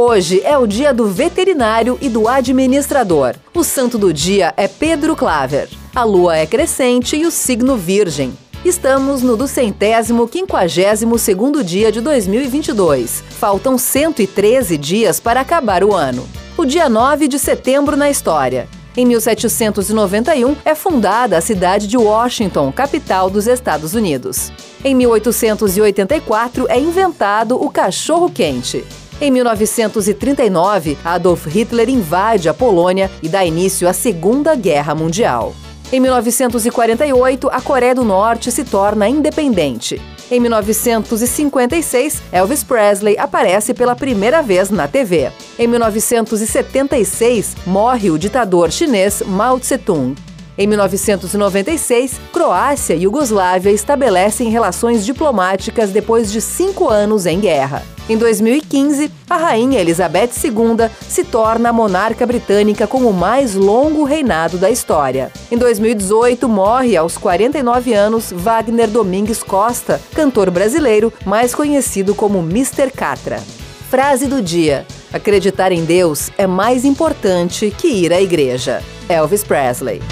Hoje é o dia do veterinário e do administrador. O santo do dia é Pedro Claver. A lua é crescente e o signo virgem. Estamos no duzentésimo quinquagésimo segundo dia de 2022. Faltam 113 dias para acabar o ano. O dia 9 de setembro na história. Em 1791 é fundada a cidade de Washington, capital dos Estados Unidos. Em 1884 é inventado o cachorro quente. Em 1939, Adolf Hitler invade a Polônia e dá início à Segunda Guerra Mundial. Em 1948, a Coreia do Norte se torna independente. Em 1956, Elvis Presley aparece pela primeira vez na TV. Em 1976, morre o ditador chinês Mao Tse-tung. Em 1996, Croácia e Iugoslávia estabelecem relações diplomáticas depois de cinco anos em guerra. Em 2015, a rainha Elizabeth II se torna a monarca britânica com o mais longo reinado da história. Em 2018, morre aos 49 anos Wagner Domingues Costa, cantor brasileiro mais conhecido como Mr. Catra. Frase do dia: Acreditar em Deus é mais importante que ir à igreja. Elvis Presley.